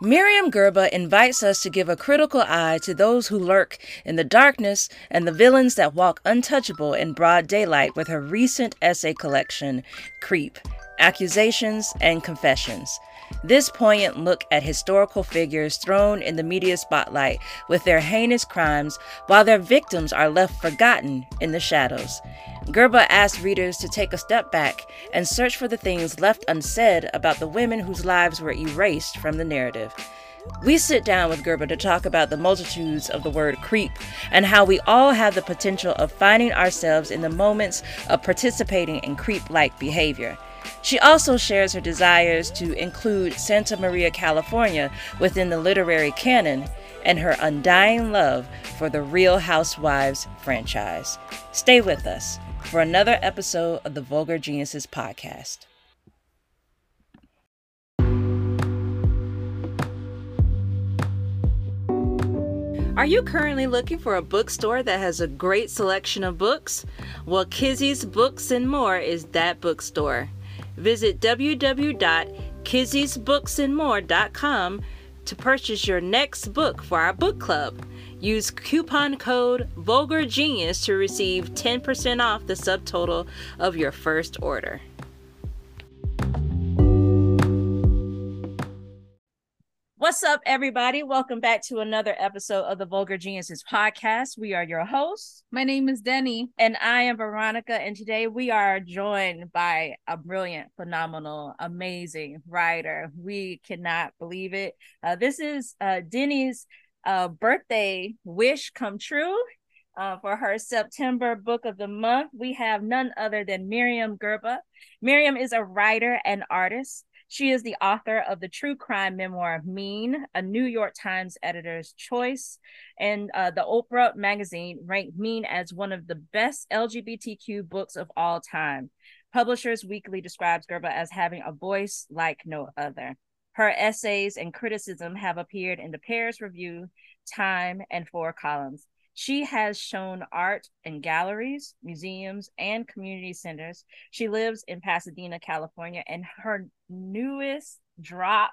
Myriam Gurba invites us to give a critical eye to those who lurk in the darkness and the villains that walk untouchable in broad daylight with her recent essay collection, Creep Accusations and Confessions. This poignant look at historical figures thrown in the media spotlight with their heinous crimes while their victims are left forgotten in the shadows. Gurba asks readers to take a step back and search for the things left unsaid about the women whose lives were erased from the narrative. We sit down with Gurba to talk about the multitudes of the word creep and how we all have the potential of finding ourselves in the moments of participating in creep like behavior. She also shares her desires to include Santa Maria, California within the literary canon and her undying love for the Real Housewives franchise. Stay with us for another episode of the Vulgar Geniuses podcast. Are you currently looking for a bookstore that has a great selection of books? Well, Kizzy's Books and More is that bookstore. Visit www.kizzy'sbooksandmore.com to purchase your next book for our book club. Use coupon code Vulgar Genius to receive 10% off the subtotal of your first order. What's up, everybody? Welcome back to another episode of the Vulgar Geniuses podcast. We are your hosts. My name is Denny. And I am Veronica. And today we are joined by a brilliant, phenomenal, amazing writer. We cannot believe it. Uh, this is uh, Denny's uh, birthday wish come true. Uh, for her September book of the month, we have none other than Myriam Gurba. Myriam is a writer and artist. She is the author of the true crime memoir Mean, a New York Times editor's choice, and uh, the Oprah magazine ranked Mean as one of the best LGBTQ books of all time. Publishers Weekly describes Gurba as having a voice like no other. Her essays and criticism have appeared in the Paris Review, Time, and Four Columns. She has shown art in galleries, museums, and community centers. She lives in Pasadena, California, and her newest drop,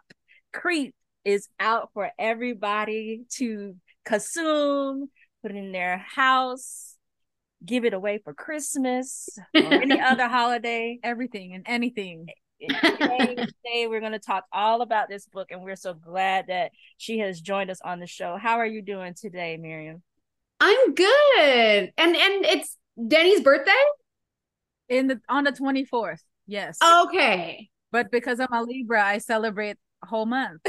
Creep, is out for everybody to consume, put in their house, give it away for Christmas or any other holiday. Everything and anything. today, today we're going to talk all about this book, and we're so glad that she has joined us on the show. How are you doing today, Myriam? I'm good. And and it's Denny's birthday? In the on the 24th. Yes. Okay. But because I'm a Libra, I celebrate whole month.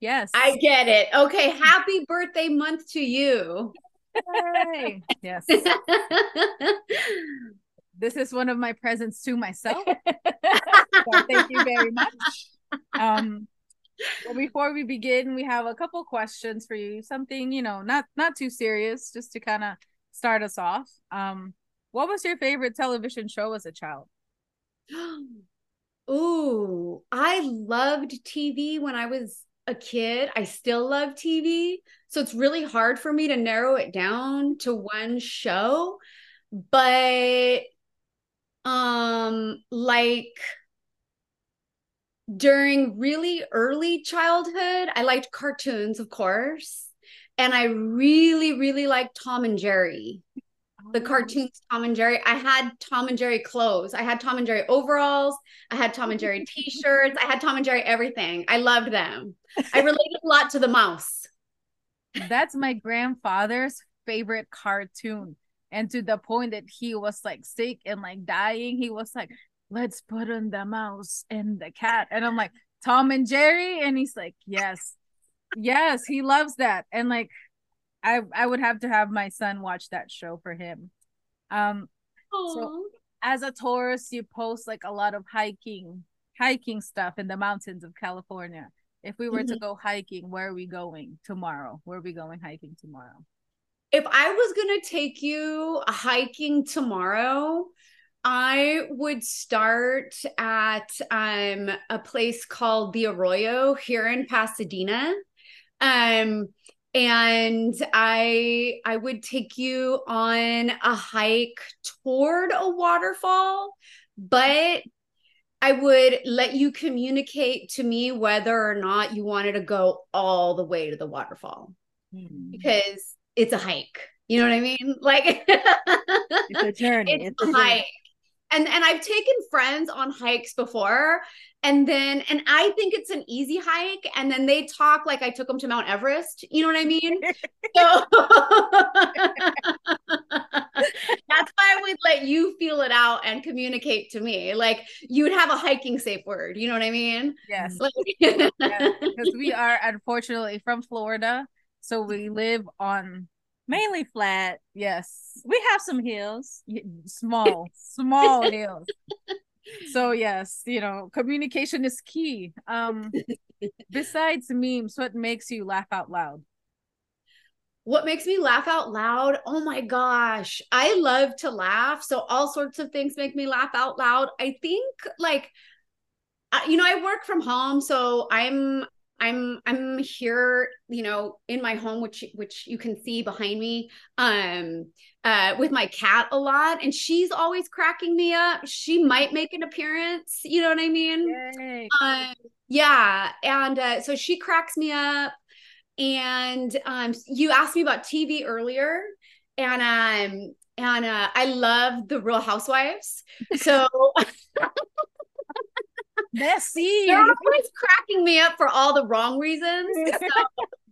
Yes. I get it. Okay. Happy birthday month to you. Yay. yes. this is one of my presents to myself. so thank you very much. Um well, before we begin, we have a couple questions for you. Something, you know, not not too serious, just to kind of start us off. Um, what was your favorite television show as a child? Ooh, I loved TV when I was a kid. I still love TV. So it's really hard for me to narrow it down to one show. But um like during really early childhood, I liked cartoons, of course. And I really, really liked Tom and Jerry. The cartoons, Tom and Jerry. I had Tom and Jerry clothes. I had Tom and Jerry overalls. I had Tom and Jerry t shirts. I had Tom and Jerry everything. I loved them. I related a lot to the mouse. That's my grandfather's favorite cartoon. And to the point that he was like sick and like dying, he was like, let's put on the mouse and the cat. And I'm like, Tom and Jerry? And he's like, yes, yes, he loves that. And like, I I would have to have my son watch that show for him. Um, Aww. so as a tourist, you post like a lot of hiking, hiking stuff in the mountains of California. If we were mm-hmm. to go hiking, where are we going tomorrow? Where are we going hiking tomorrow? If I was gonna take you hiking tomorrow, I would start at um, a place called the Arroyo here in Pasadena. Um, and I I would take you on a hike toward a waterfall, but I would let you communicate to me whether or not you wanted to go all the way to the waterfall Hmm. because it's a hike. You know what I mean? Like It's a journey. it's It's a a hike. And and I've taken friends on hikes before and then and I think it's an easy hike and then they talk like I took them to Mount Everest. You know what I mean? So that's why I would let you feel it out and communicate to me. Like you would have a hiking safe word. You know what I mean? Yes, Like, because we are unfortunately from Florida, so we mm-hmm. live on Mainly flat. yes, We have some hills. small, small hills. So yes, you know, communication is key. Um, besides memes, what makes you laugh out loud? what makes me laugh out loud? Oh my gosh. I love to laugh. So all sorts of things make me laugh out loud. I think like you know, I work from home, so I'm I'm I'm here, you know, in my home which which you can see behind me um uh with my cat a lot and she's always cracking me up. She might make an appearance, you know what I mean? Um, yeah, and uh, so she cracks me up. And um, you asked me about TV earlier, and um, and uh, I love the Real Housewives. So Messy. they're always cracking me up for all the wrong reasons.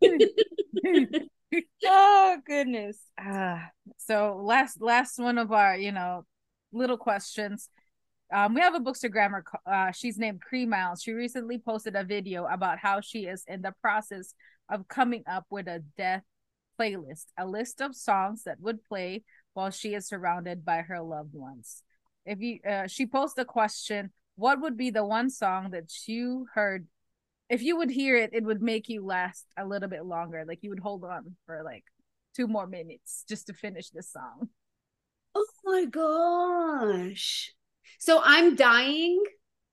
Oh goodness. Ah, so last last one of our you know little questions. Um, we have a bookstagrammer. co- Uh, she's named Cree Miles. She recently posted a video about how she is in the process of coming up with a death playlist, a list of songs that would play while she is surrounded by her loved ones. If you, uh, she posed a question: What would be the one song that you heard? If you would hear it, it would make you last a little bit longer. Like you would hold on for like two more minutes just to finish this song. oh my gosh! So I'm dying,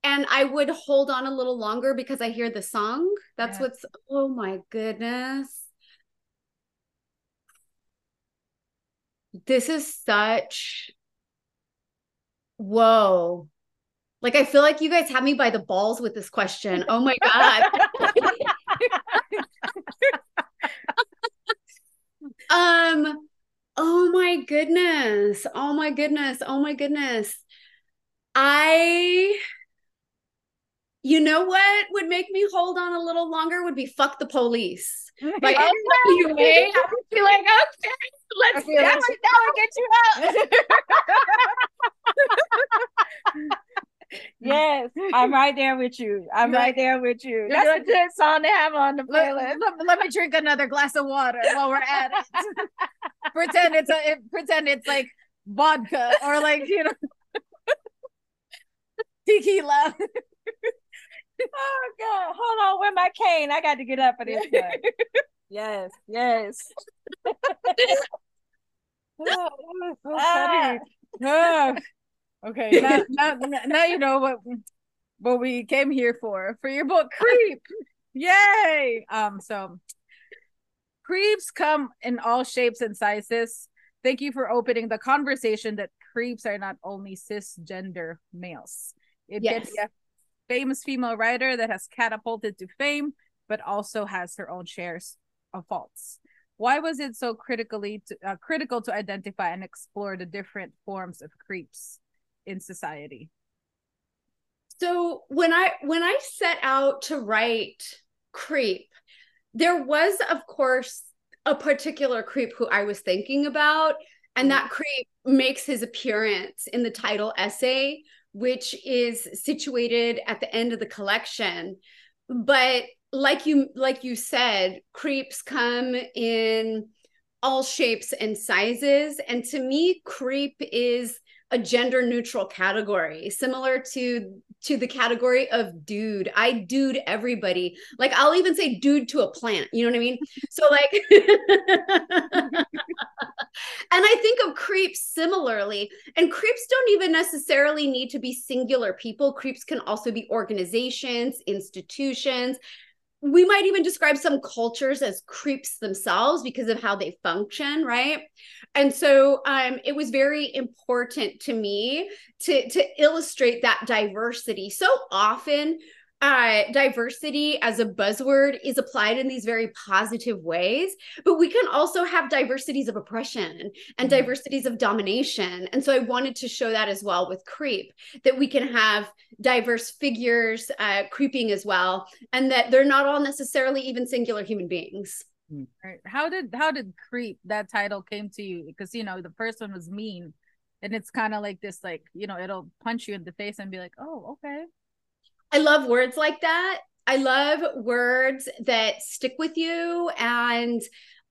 and I would hold on a little longer because I hear the song. That's Yeah. what's. Oh my goodness! This is such. Whoa. Like I feel like you guys have me by the balls with this question. Oh my god. um oh my goodness. Oh my goodness. Oh my goodness. I you know what would make me hold on a little longer would be fuck the police. Like you may have to be like, okay, let's I feel like- now I get you out. Yes, I'm right there with you. I'm right there with you. That's a good song to have on the Let, playlist. let- let me drink another glass of water while we're at it. pretend it's a it, pretend it's like vodka or like you know tequila. Oh God, hold on, where my cane? I got to get up for this one. yes, yes. Oh, so Ah. funny. Okay, now, now, now you know what what we came here for for your book Creep. Yay! Um, so creeps come in all shapes and sizes. Thank you for opening the conversation that creeps are not only cisgender males. It Yes. gets a famous female writer that has catapulted to fame, but also has her own shares of faults. Why was it so critically to, uh, critical to identify and explore the different forms of creeps in society? So when I when I set out to write creep, there was of course a particular creep who I was thinking about and mm-hmm. that creep makes his appearance in the title essay which is situated at the end of the collection. But like you like you said, creeps come in all shapes and sizes and to me creep is a gender neutral category similar to to the category of dude. I dude everybody. Like i'll even say dude to a plant you know what i mean? So like and i think of creeps similarly and creeps don't even necessarily need to be singular people. Creeps can also be organizations institutions we might even describe some cultures as creeps themselves because of how they function right? And so um, it was very important to me to to illustrate that diversity. So often uh, diversity as a buzzword is applied in these very positive ways, but we can also have diversities of oppression and mm-hmm. diversities of domination. And so I wanted to show that as well with creep, that we can have diverse figures uh, creeping as well, and that they're not all necessarily even singular human beings. Mm. How did how did creep that title came to you? Because you know the first one was mean, and it's kind of like this, like you know, it'll punch you in the face and be like, oh, okay I love words like that. I love words that stick with you and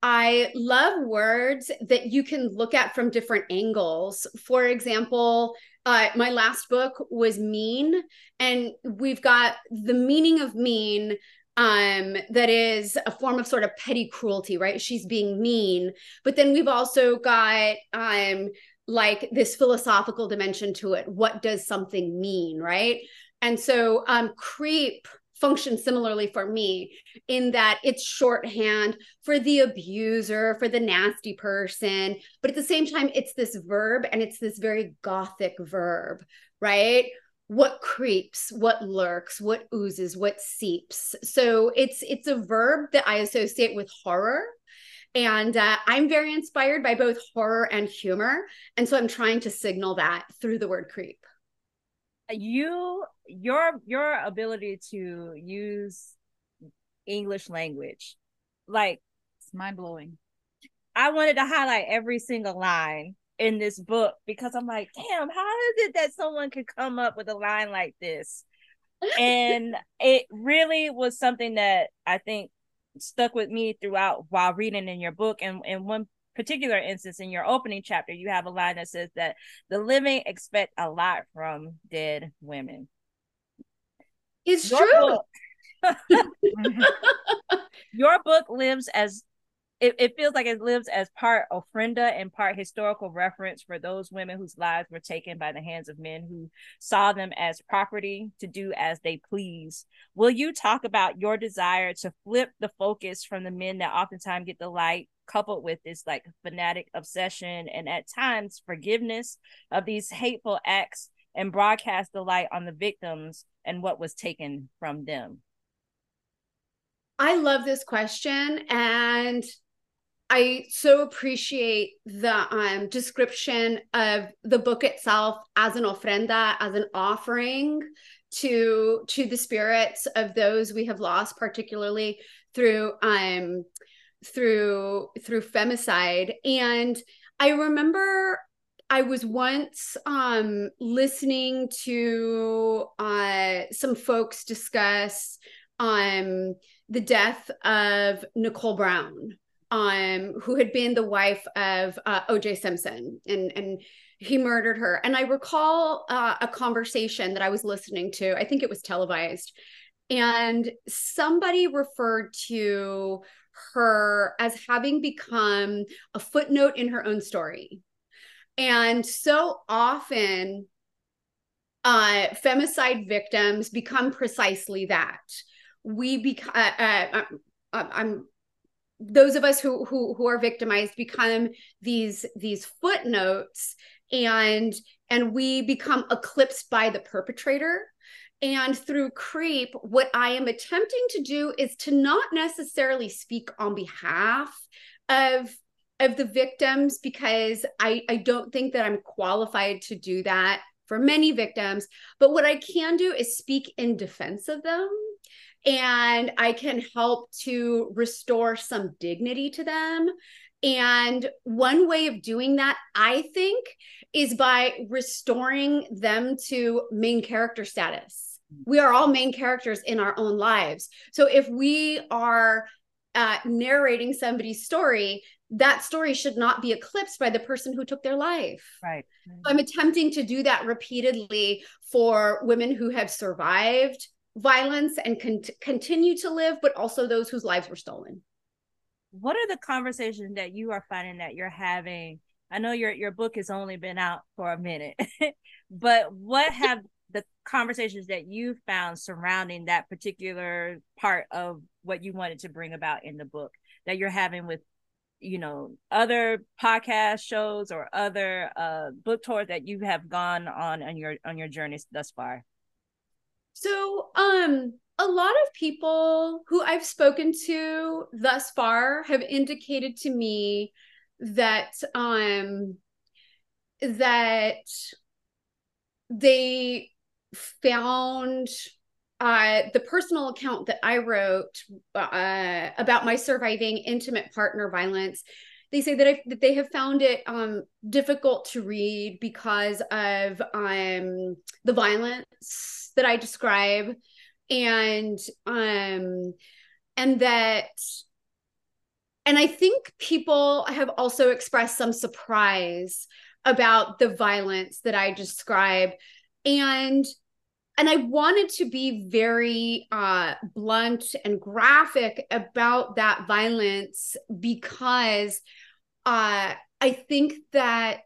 I love words that you can look at from different angles. For example, uh, my last book was mean, and we've got the meaning of mean um, that is a form of sort of petty cruelty, right? She's being mean. But then we've also got um, like this philosophical dimension to it. What does something mean, right? And so um, creep functions similarly for me in that it's shorthand for the abuser, for the nasty person. But at the same time, it's this verb and it's this very gothic verb, right? What creeps, what lurks, what oozes, what seeps. So it's it's a verb that I associate with horror. And uh, I'm very inspired by both horror and humor. And so I'm trying to signal that through the word creep you your your ability to use English language, like it's mind blowing. I wanted to highlight every single line in this book because I'm like, damn, how is it that someone could come up with a line like this? and it really was something that I think stuck with me throughout while reading in your book. And and one particular instance in your opening chapter, you have a line that says that the living expect a lot from dead women. It's your true. Book, mm-hmm. your book lives as it, it feels like it lives as part ofrenda and part historical reference for those women whose lives were taken by the hands of men who saw them as property to do as they please. Will you talk about your desire to flip the focus from the men that oftentimes get the light coupled with this like fanatic obsession and at times forgiveness of these hateful acts and broadcast the light on the victims and what was taken from them? I love this question and I so appreciate the um, description of the book itself as an ofrenda, as an offering to to the spirits of those we have lost, particularly through um through through femicide. And i remember i was once um listening to uh some folks discuss um the death of nicole brown um who had been the wife of uh, oj simpson and and he murdered her and i recall uh, a conversation that i was listening to i think it was televised and somebody referred to her as having become a footnote in her own story. And so often, uh, femicide victims become precisely that. We become, uh, uh, uh, I'm those of us who who who are victimized become these these footnotes and and we become eclipsed by the perpetrator and through creep, what I am attempting to do is to not necessarily speak on behalf of of the victims because I, I don't think that I'm qualified to do that for many victims. But what I can do is speak in defense of them and I can help to restore some dignity to them. And one way of doing that, I think, is by restoring them to main character status we are all main characters in our own lives. So if we are uh, narrating somebody's story, that story should not be eclipsed by the person who took their life. Right. I'm attempting to do that repeatedly for women who have survived violence and con- continue to live, but also those whose lives were stolen. What are the conversations that you are finding that you're having? I know your your book has only been out for a minute, but what have the conversations that you found surrounding that particular part of what you wanted to bring about in the book that you're having with you know other podcast shows or other uh book tours that you have gone on on your on your journeys thus far so um a lot of people who I've spoken to thus far have indicated to me that um that they found uh, the personal account that I wrote uh, about my surviving intimate partner violence. They say that, I, that they have found it um, difficult to read because of um, the violence that I describe, and um, and that and I think people have also expressed some surprise about the violence that I describe. And and I wanted to be very uh, blunt and graphic about that violence because uh, I think that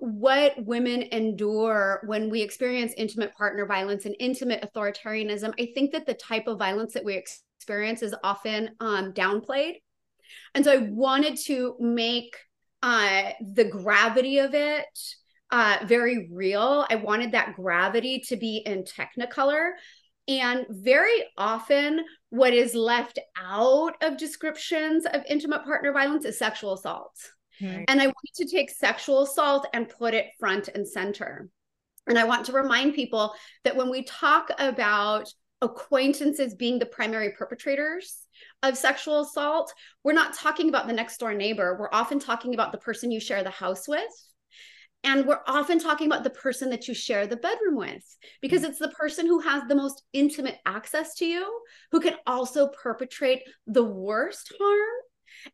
what women endure when we experience intimate partner violence and intimate authoritarianism, I think that the type of violence that we experience is often um, downplayed. And so I wanted to make uh, the gravity of it uh, very real. I wanted that gravity to be in Technicolor. And very often, what is left out of descriptions of intimate partner violence is sexual assault. Right. And I wanted to take sexual assault and put it front and center. And I want to remind people that when we talk about acquaintances being the primary perpetrators of sexual assault, we're not talking about the next door neighbor. We're often talking about the person you share the house with. And we're often talking about the person that you share the bedroom with because mm. it's the person who has the most intimate access to you, who can also perpetrate the worst harm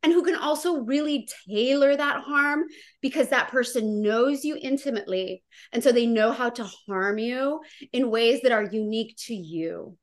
and who can also really tailor that harm because that person knows you intimately. And so they know how to harm you in ways that are unique to you.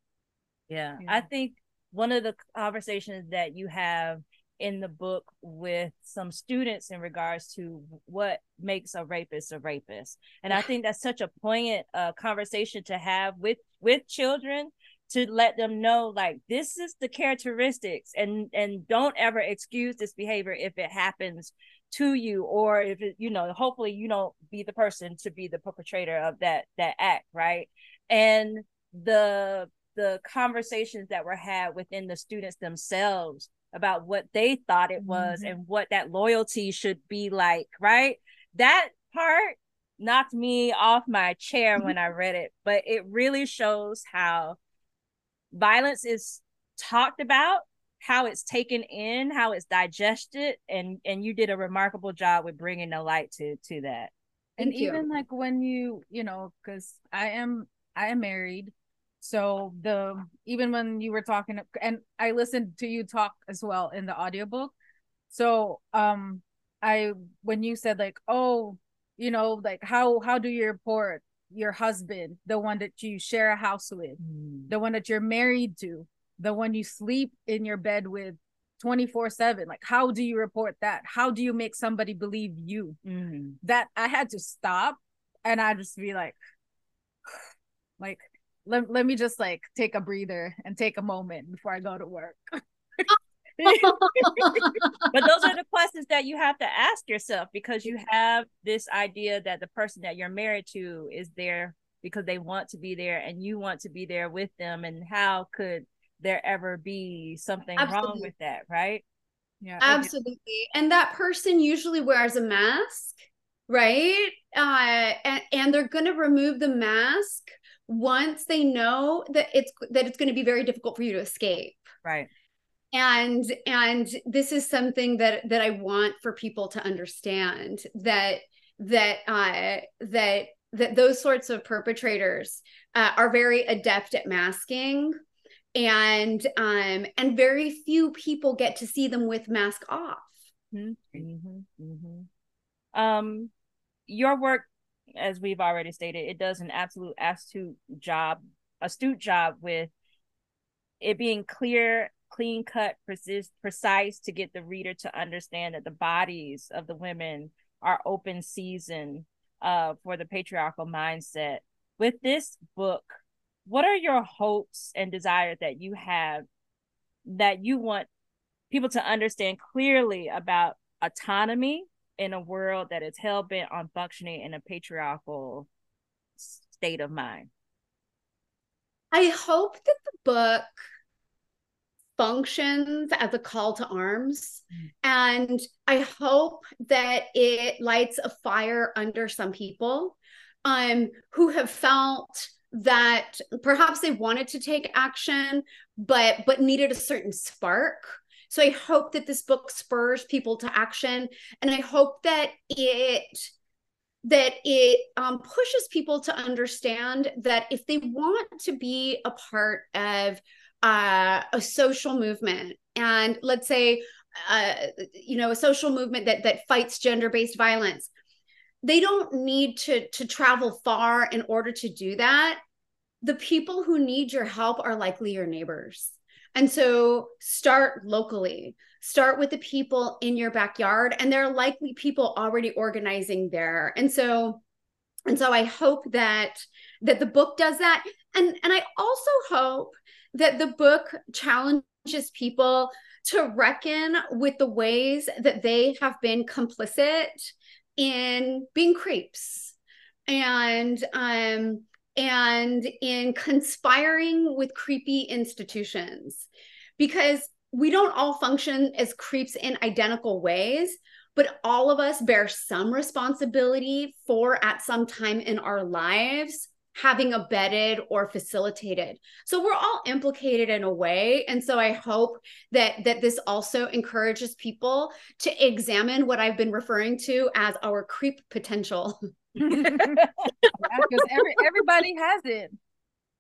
Yeah. yeah. I think one of the conversations that you have in the book with some students in regards to what makes a rapist a rapist. And i think that's such a poignant uh, conversation to have with with children to let them know like this is the characteristics and and don't ever excuse this behavior if it happens to you or if it you know hopefully you don't be the person to be the perpetrator of that that act right? And the the conversations that were had within the students themselves about what they thought it was mm-hmm. and what that loyalty should be like, right? That part knocked me off my chair when I read it, but it really shows how violence is talked about, how it's taken in, how it's digested, and and you did a remarkable job with bringing the light to to that. and even like when you, you know, because I am I am married so the even when you were talking and I listened to you talk as well in the audiobook. So um I when you said like, oh, you know, like how how do you report your husband, the one that you share a house with, mm. the one that you're married to, the one you sleep in your bed with 24 7 like how do you report that how do you make somebody believe you mm. that i had to stop and i just be like like let, let me just like take a breather and take a moment before I go to work. but those are the questions that you have to ask yourself because you have this idea that the person that you're married to is there because they want to be there and you want to be there with them and how could there ever be something Absolutely. wrong with that right yeah Absolutely. And that person usually wears a mask, right? Uh and, and they're going to remove the mask once they know that it's that it's going to be very difficult for you to escape right and and this is something that that i want for people to understand that that uh that that those sorts of perpetrators uh, are very adept at masking and um and very few people get to see them with mask off mm-hmm. Mm-hmm. Mm-hmm. um your work as we've already stated, it does an absolute astute job, astute job with it being clear, clean cut, precise, precise to get the reader to understand that the bodies of the women are open season uh, for the patriarchal mindset. With this book, what are your hopes and desires that you have that you want people to understand clearly about autonomy in a world that is hell bent on functioning in a patriarchal state of mind? I hope that the book functions as a call to arms. And I hope that it lights a fire under some people um, who have felt that perhaps they wanted to take action but but needed a certain spark so i hope that this book spurs people to action and i hope that it that it um, pushes people to understand that if they want to be a part of uh, a social movement and let's say uh, you know a social movement that that fights gender-based violence they don't need to to travel far in order to do that. The people who need your help are likely your neighbors and so start locally. Start with the people in your backyard and there are likely people already organizing there. And so and so i hope that that the book does that. And and i also hope that the book challenges people to reckon with the ways that they have been complicit in being creeps. And um and in conspiring with creepy institutions. Because we don't all function as creeps in identical ways but all of us bear some responsibility for at some time in our lives having abetted or facilitated. So we're all implicated in a way and so i hope that that this also encourages people to examine what i've been referring to as our creep potential because every, everybody has it.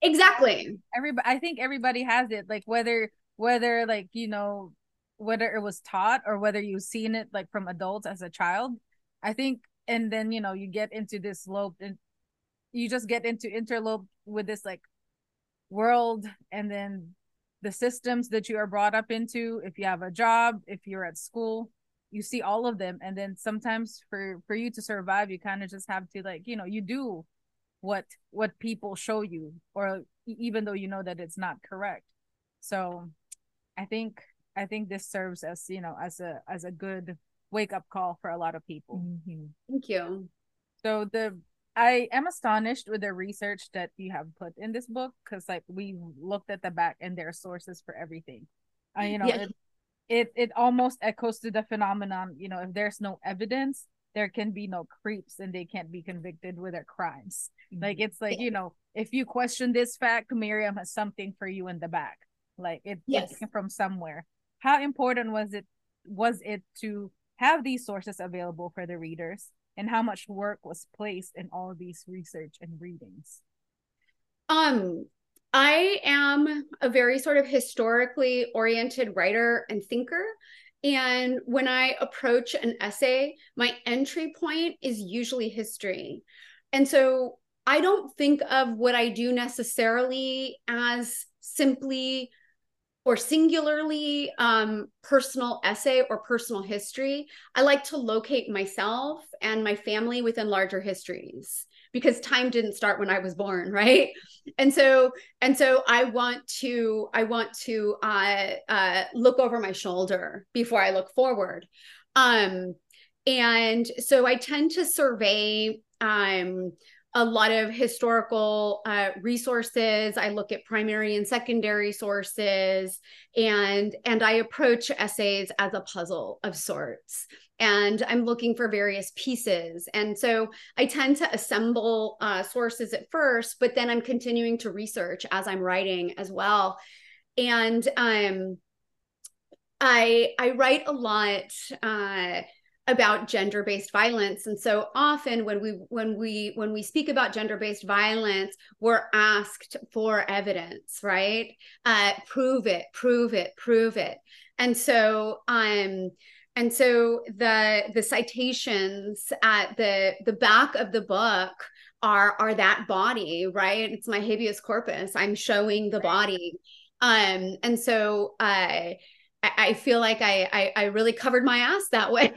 Exactly. Everybody i think everybody has it like whether whether like you know whether it was taught or whether you've seen it like from adults as a child i think and then you know you get into this loop and you just get into interlope with this like world and then the systems that you are brought up into if you have a job if you're at school you see all of them and then sometimes for for you to survive you kind of just have to like you know you do what what people show you or even though you know that it's not correct so i think i think this serves as you know as a as a good wake up call for a lot of people mm-hmm. thank you so the I am astonished with the research that you have put in this book because like we looked at the back and there are sources for everything. Uh, you know, yeah. it, it it almost echoes to the phenomenon, you know, if there's no evidence, there can be no creeps and they can't be convicted with their crimes. Mm-hmm. Like it's like, you know, if you question this fact, Myriam has something for you in the back. Like it, yes. it from somewhere. How important was it was it to have these sources available for the readers? and how much work was placed in all these research and readings? Um, I am a very sort of historically oriented writer and thinker. And when I approach an essay, my entry point is usually history. And so I don't think of what I do necessarily as simply or singularly um, personal essay or personal history, I like to locate myself and my family within larger histories because time didn't start when I was born, right? And so, and so I want to, I want to uh, uh, look over my shoulder before I look forward. Um, and so I tend to survey um, a lot of historical uh, resources. I look at primary and secondary sources, and and I approach essays as a puzzle of sorts. And I'm looking for various pieces, and so I tend to assemble uh, sources at first, but then I'm continuing to research as I'm writing as well. And um, I I write a lot. Uh, about gender-based violence. And so often when we when we when we speak about gender-based violence we're asked for evidence right? Uh prove it prove it prove it. And so um and so the the citations at the the back of the book are are that body right? It's my habeas corpus. I'm showing the body. Um and so uh I, feel like I, I I really covered my ass that way.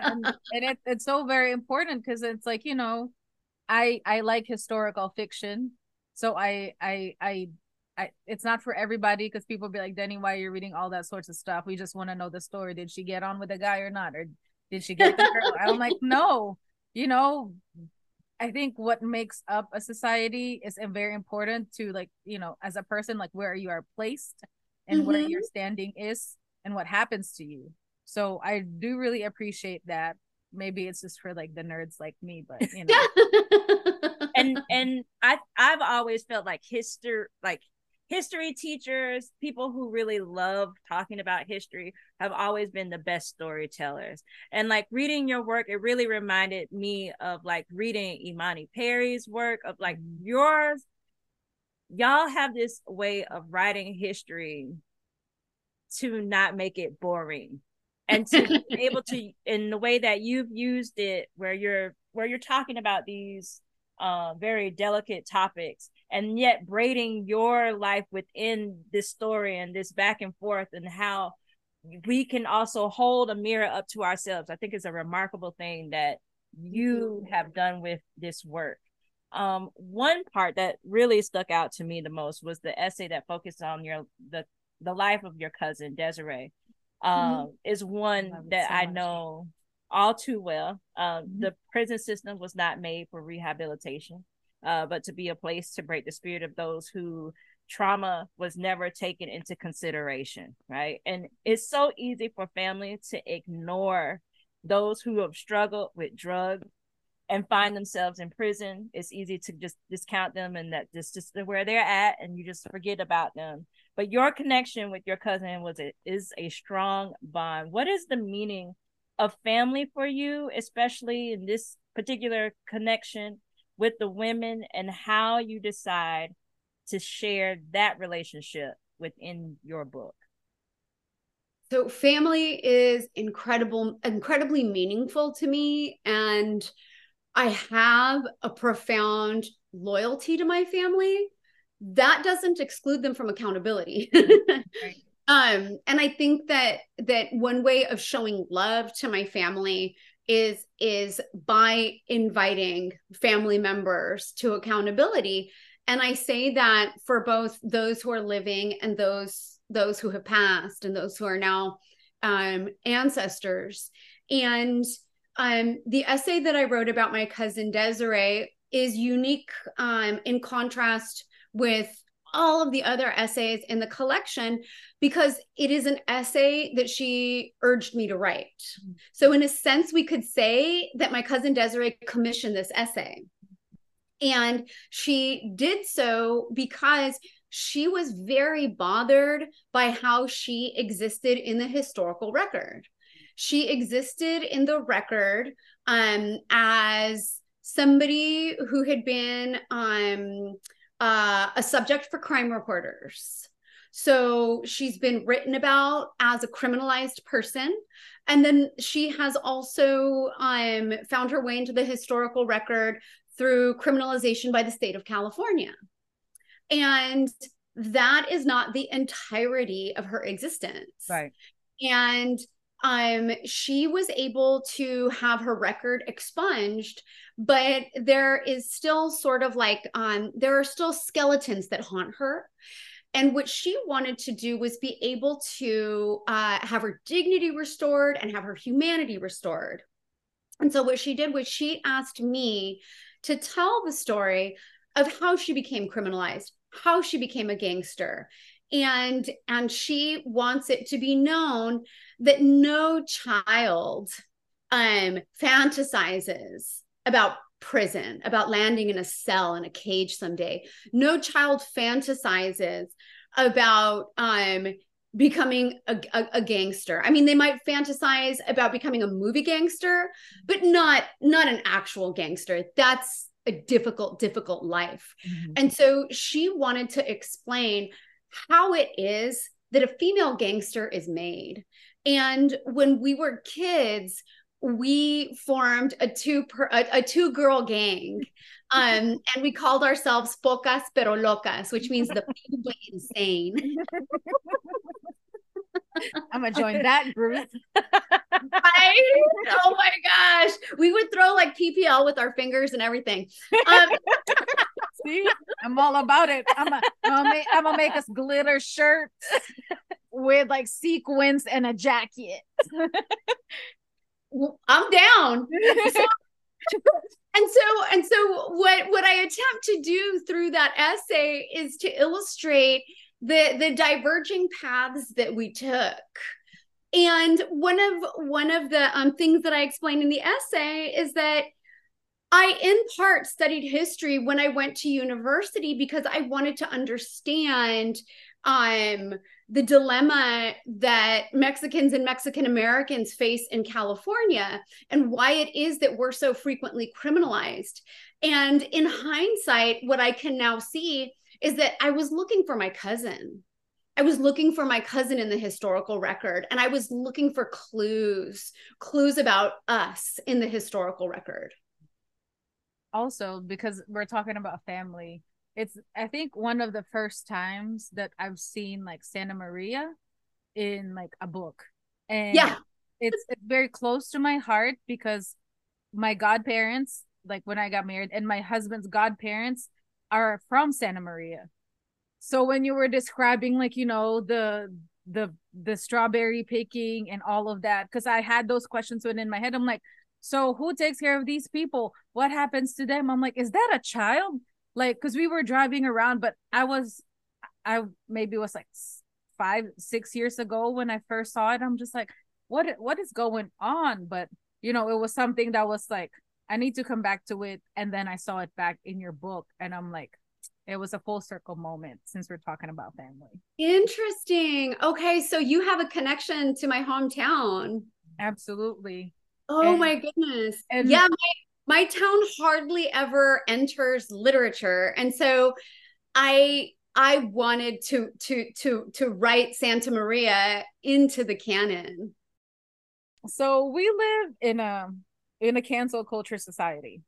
and, and it, it's so very important because it's like you know i i like historical fiction so i i i I, it's not for everybody because people be like, Denny, why are you reading all that sorts of stuff? We just want to know the story. Did she get on with the guy or not? Or did she get the girl? I'm like, no, you know, I think what makes up a society is very important to like, you know, as a person, like where you are placed and mm-hmm. where your standing is and what happens to you. So I do really appreciate that. Maybe it's just for like the nerds like me, but you know. and and I I've always felt like history like history teachers, people who really love talking about history, have always been the best storytellers. And like reading your work, it really reminded me of like reading Imani Perry's work, of like yours. Y'all have this way of writing history to not make it boring and to be able to in the way that you've used it where you're where you're talking about these uh, very delicate topics and yet braiding your life within this story and this back and forth and how we can also hold a mirror up to ourselves i think it's a remarkable thing that you mm-hmm. have done with this work um, one part that really stuck out to me the most was the essay that focused on your the the life of your cousin desiree um, mm-hmm. is one that so i know all too well um, mm-hmm. the prison system was not made for rehabilitation uh, but to be a place to break the spirit of those who trauma was never taken into consideration, right? And it's so easy for family to ignore those who have struggled with drugs and find themselves in prison. It's easy to just discount them and that just just where they're at and you just forget about them. But your connection with your cousin was a, is a strong bond. What is the meaning of family for you, especially in this particular connection? with the women and how you decide to share that relationship within your book. So family is incredible incredibly meaningful to me and I have a profound loyalty to my family. That doesn't exclude them from accountability. right. Um and I think that that one way of showing love to my family is is by inviting family members to accountability. And i say that for both those who are living and those those who have passed and those who are now um, ancestors. And um, the essay that i wrote about my cousin desiree is unique um, in contrast with all of the other essays in the collection because it is an essay that she urged me to write. So, in a sense, we could say that my cousin Desiree commissioned this essay. And she did so because she was very bothered by how she existed in the historical record. She existed in the record um, as somebody who had been um, uh, a subject for crime reporters. So she's been written about as a criminalized person. And then she has also um, found her way into the historical record through criminalization by the state of California. And that is not the entirety of her existence. Right. And um she was able to have her record expunged but there is still sort of like um there are still skeletons that haunt her and what she wanted to do was be able to uh, have her dignity restored and have her humanity restored. And so, what she did was she asked me to tell the story of how she became criminalized, how she became a gangster, and and she wants it to be known that no child um fantasizes about prison about landing in a cell in a cage someday no child fantasizes about um becoming a, a, a, gangster i mean they might fantasize about becoming a movie gangster but not not an actual gangster that's a difficult difficult life mm-hmm. and so she wanted to explain how it is that a female gangster is made. And when we were kids, we formed a two per a, a two girl gang um and we called ourselves pocas pero locas which means the people insane I'm gonna join that group. right? Oh my gosh. We would throw like PPL with our fingers and everything. Um, See, I'm all about it. I'm gonna make, I'm make us glitter shirts with like sequins and a jacket. I'm down. and so and so what what I attempt to do through that essay is to illustrate the the diverging paths that we took and one of one of the um, things that i explained in the essay is that i in part studied history when i went to university because i wanted to understand um, the dilemma that mexicans and mexican americans face in california and why it is that we're so frequently criminalized and in hindsight what i can now see is that I was looking for my cousin. I was looking for my cousin in the historical record and I was looking for clues, clues about us in the historical record. Also, because we're talking about family, it's I think one of the first times that I've seen like Santa Maria in like a book. And yeah, it's it's very close to my heart because my godparents, like when I got married, and my husband's godparents are from Santa Maria. So when you were describing like, you know, the the the strawberry picking and all of that because I had those questions within my head. I'm like, so who takes care of these people? What happens to them? I'm like, is that a child? Like, because we were driving around, but I was, I maybe was like five, six years ago when I first saw it. I'm just like, what, what is going on? But you know, it was something that was like I need to come back to it. And then I saw it back in your book, and I'm like, it was a full circle moment since we're talking about family. Interesting. Okay, so you have a connection to my hometown. Absolutely. Oh and, my goodness. And yeah, my my town hardly ever enters literature. And so I I wanted to to to to write Santa Maria into the canon. So we live in a in a cancel culture society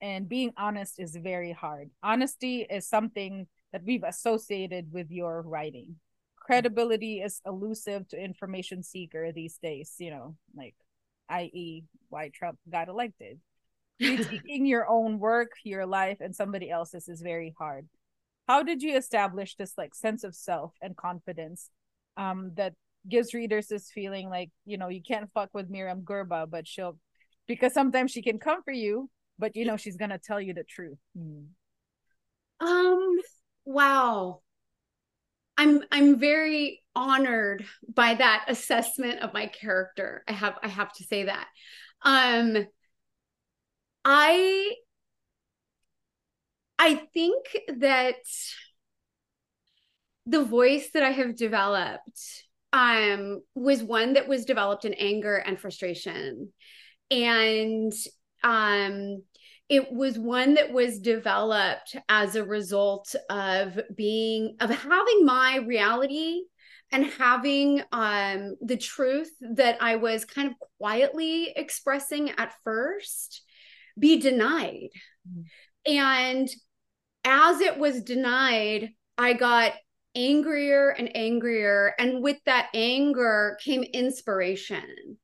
and being honest is very hard honesty is something that we've associated with your writing credibility is elusive to information seeker these days you know like i.e why trump got elected critiquing your own work your life and somebody else's is very hard. How did you establish this like sense of self and confidence um that gives readers this feeling like you know you can't fuck with Myriam Gurba but she'll because sometimes she can come for you but you know she's gonna tell you the truth. Mm. um wow. I'm i'm very honored by that assessment of my character. I have i have to say that. Um i i think that the voice that i have developed um was one that was developed in anger and frustration. And um it was one that was developed as a result of being of having my reality and having um the truth that i was kind of quietly expressing at first be denied mm-hmm. and as it was denied i got angrier and angrier and with that anger came inspiration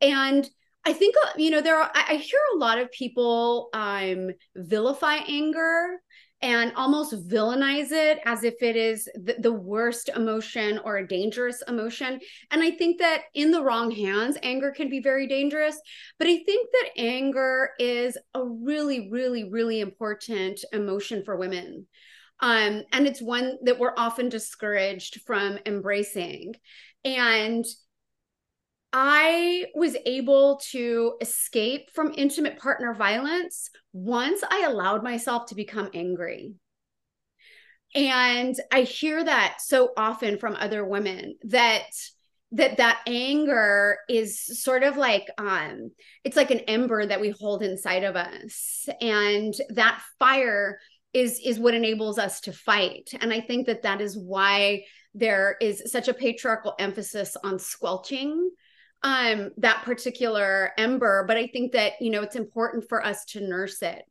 and I think uh, you know there are. I hear a lot of people um, vilify anger and almost villainize it as if it is the, the, worst emotion or a dangerous emotion. And I think that in the wrong hands, anger can be very dangerous. But I think that anger is a really, really, really important emotion for women. Um, and it's one that we're often discouraged from embracing. And I was able to escape from intimate partner violence once I allowed myself to become angry. And I hear that so often from other women that that that anger is sort of like um it's like an ember that we hold inside of us and that fire is is what enables us to fight and i think that that is why there is such a patriarchal emphasis on squelching um that particular ember but i think that you know it's important for us to nurse it.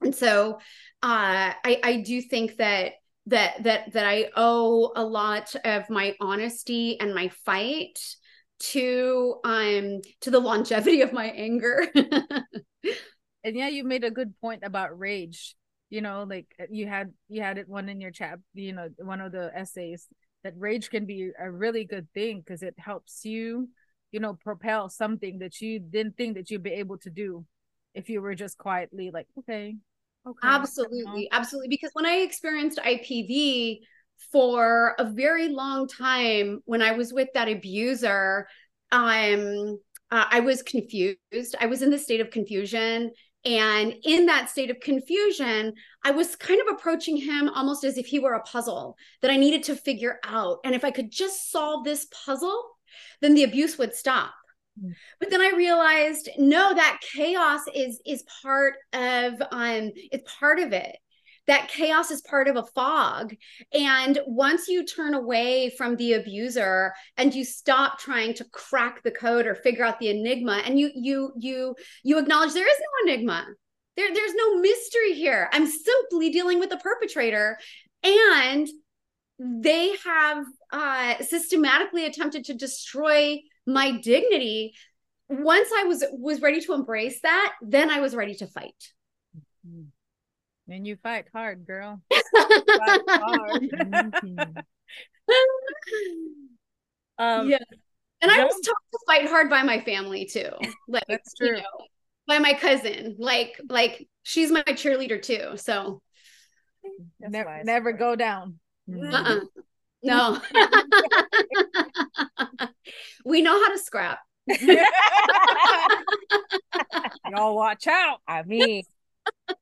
And so uh i i do think that that that that i owe a lot of my honesty and my fight to um to the longevity of my anger. And yeah you made a good point about rage. You know like you had you had it one in your chat you know one of the essays that rage can be a really good thing because it helps you you know propel something that you didn't think that you'd be able to do if you were just quietly like okay okay absolutely absolutely. Because when i experienced ipv for a very long time when i was with that abuser um uh, i was confused. I was in the state of confusion. And in that state of confusion, I was kind of approaching him almost as if he were a puzzle that I needed to figure out. And if I could just solve this puzzle, then the abuse would stop. Mm. but then i realized no that chaos is is part of um it's part of it. That chaos is part of a fog. And once you turn away from the abuser and you stop trying to crack the code or figure out the enigma and you you you you acknowledge there is no enigma. There, there's no mystery here. I'm simply dealing with the perpetrator. And they have uh, systematically attempted to destroy my dignity once i was was ready to embrace that then i was ready to fight. Mm-hmm. and you fight hard girl. Fight hard. um yeah. And i was taught to fight hard by my family too. Like that's true. you know, by my cousin. Like like she's my cheerleader too. So never, never go down. Uh-uh. No. we know how to scrap. Y'all watch out. I mean,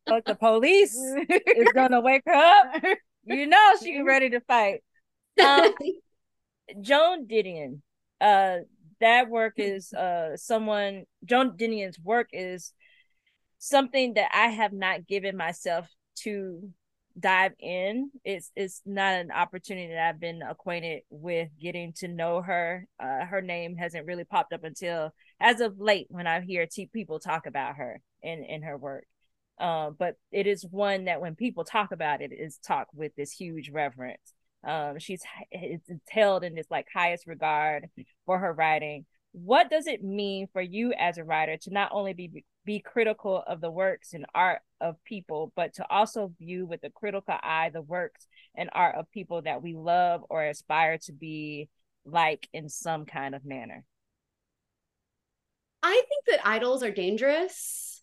but the police is gonna wake her up. You know she's ready to fight. Um, Joan Didion, uh, that work is uh someone Joan Didion's work is something that I have not given myself to dive in it's it's not an opportunity that i've been acquainted with getting to know her. Uh, her name hasn't really popped up until as of late when i hear t- people talk about her in in her work. Uh, but it is one that when people talk about it is talk with this huge reverence. Um, she's it's held in this like highest regard for her writing. What does it mean for you as a writer to not only be be critical of the works and art of people, but to also view with a critical eye the works and art of people that we love or aspire to be like in some kind of manner? I think that idols are dangerous.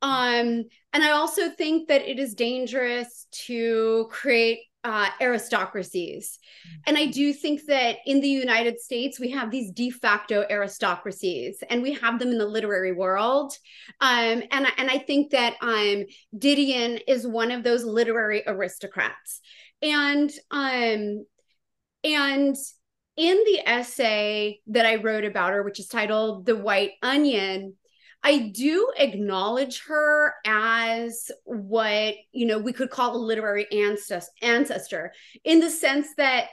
Um, and I also think that it is dangerous to create uh, aristocracies. And I do think that in the United States, we have these de facto aristocracies, and we have them in the literary world. Um, and, and I think that um, Didion is one of those literary aristocrats. And um, and in the essay that I wrote about her, which is titled "The White Onion," I do acknowledge her as what, you know, we could call a literary ancestor in the sense that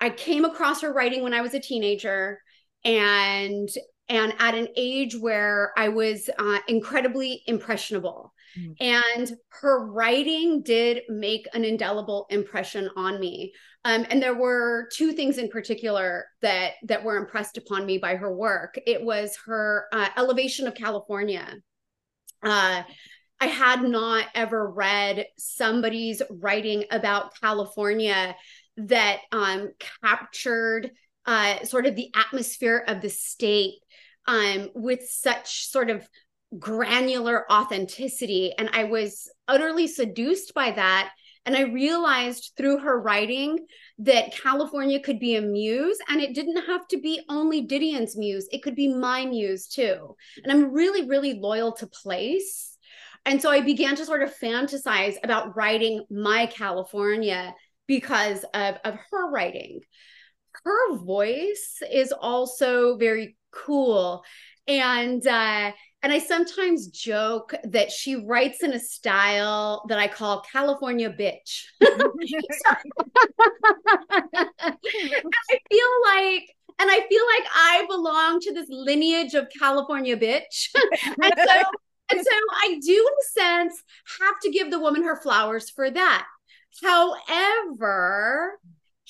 I came across her writing when I was a teenager and and at an age where I was uh, incredibly impressionable. Mm. And her writing did make an indelible impression on me. Um, and there were two things in particular that that were impressed upon me by her work. It was her uh, elevation of California. Uh, I had not ever read somebody's writing about California that um, captured uh, sort of the atmosphere of the state um, with such sort of granular authenticity. And I was utterly seduced by that and I realized through her writing that California could be a muse and it didn't have to be only Didion's muse, it could be my muse too. And I'm really, really loyal to place. And so I began to sort of fantasize about writing my California because of, of her writing. Her voice is also very cool. And uh, and I sometimes joke that she writes in a style that I call California bitch. I feel like and I feel like I belong to this lineage of California bitch. and so and so I do, in a sense, have to give the woman her flowers for that. However,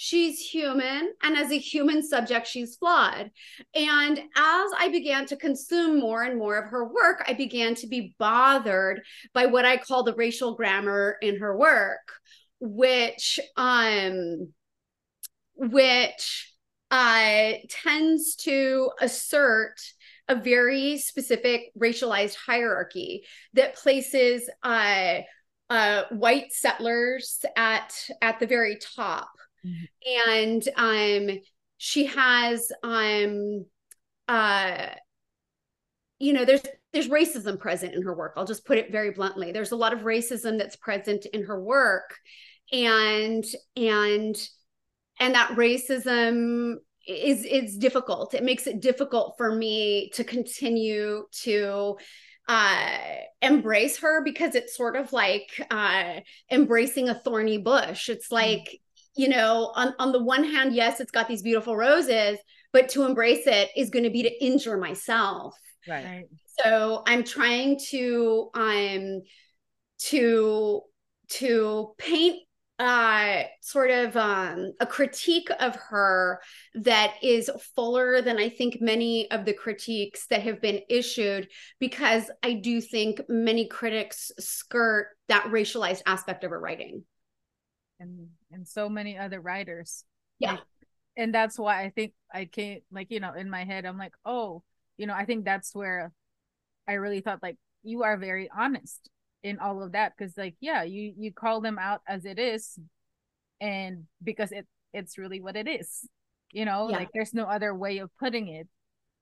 she's human and as a human subject she's flawed. And as i began to consume more and more of her work i began to be bothered by what i call the racial grammar in her work which um which uh tends to assert a very specific racialized hierarchy that places uh, uh, white settlers at at the very top, mm-hmm. and um, she has um, uh, you know, there's there's racism present in her work. I'll just put it very bluntly. There's a lot of racism that's present in her work, and and and that racism is is difficult. It makes it difficult for me to continue to uh embrace her because it's sort of like uh embracing a thorny bush. It's mm. like you know on on the one hand yes it's got these beautiful roses but to embrace it is going to be to injure myself. Right. So i'm trying to um to to paint uh, sort of um, a critique of her that is fuller than I think many of the critiques that have been issued, because I do think many critics skirt that racialized aspect of her writing. And and so many other writers. Yeah. Like, and that's why I think I can't like, you know, in my head, I'm like, oh, you know, I think that's where I really thought like you are very honest in all of that because like yeah you you call them out as it is and because it it's really what it is you know yeah. like there's no other way of putting it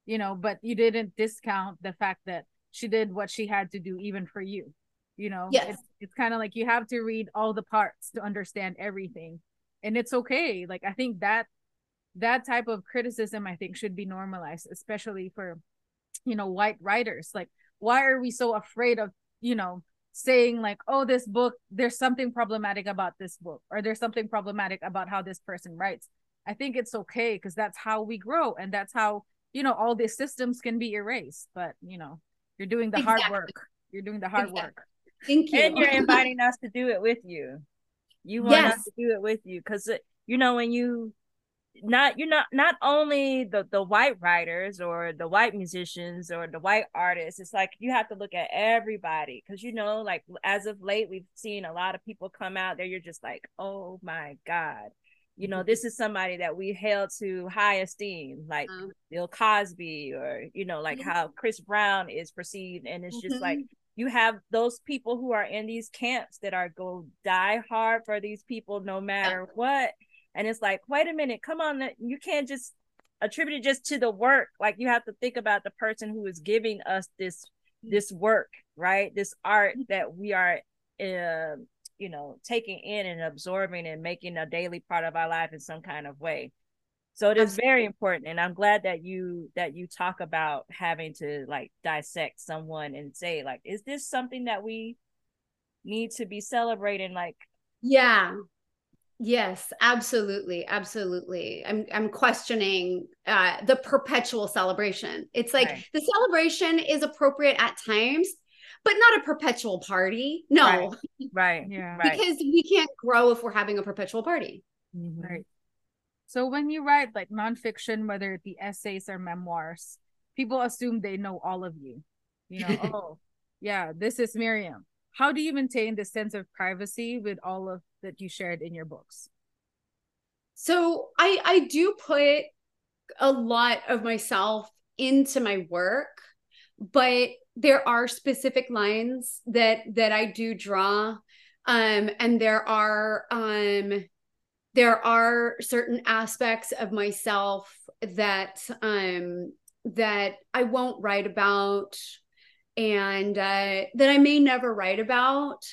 you know but you didn't discount the fact that she did what she had to do even for you you know yes. It's, kind of like you have to read all the parts to understand everything. And it's okay. Like i think that that type of criticism i think should be normalized especially for you know white writers. Like why are we so afraid of you know saying like oh this book there's something problematic about this book or there's something problematic about how this person writes. I think it's okay because that's how we grow and that's how you know all these systems can be erased. But you know you're doing the exactly. hard work. You're doing the hard exactly. work thank you and you're inviting us to do it with you you want yes. us to do it with you because you know when you not you're not not only the the white writers or the white musicians or the white artists it's like you have to look at everybody because you know like as of late we've seen a lot of people come out there you're just like oh my god you know this is somebody that we held to high esteem like um, bill cosby or you know like mm-hmm. how chris brown is perceived and it's just mm-hmm. like you have those people who are in these camps that are go die hard for these people no matter what. And it's like wait a minute come on you can't just attribute it just to the work. Like you have to think about the person who is giving us this this work right? This art that we are uh, you know taking in and absorbing and making a daily part of our life in some kind of way so it is very important and i'm glad that you that you talk about having to like dissect someone and say like is this something that we need to be celebrating like yeah Yes, absolutely, absolutely. I'm I'm questioning uh, the perpetual celebration. It's like right. the celebration is appropriate at times, but not a perpetual party. No, right, right. yeah, because we can't grow if we're having a perpetual party. Mm-hmm. Right. So when you write like nonfiction, whether it be essays or memoirs, people assume they know all of you. You know, oh, yeah, this is Myriam how do you maintain the sense of privacy with all of that you shared in your books so i i do put a lot of myself into my work but there are specific lines that that i do draw um and there are um there are certain aspects of myself that um that i won't write about and uh, that I may never write about.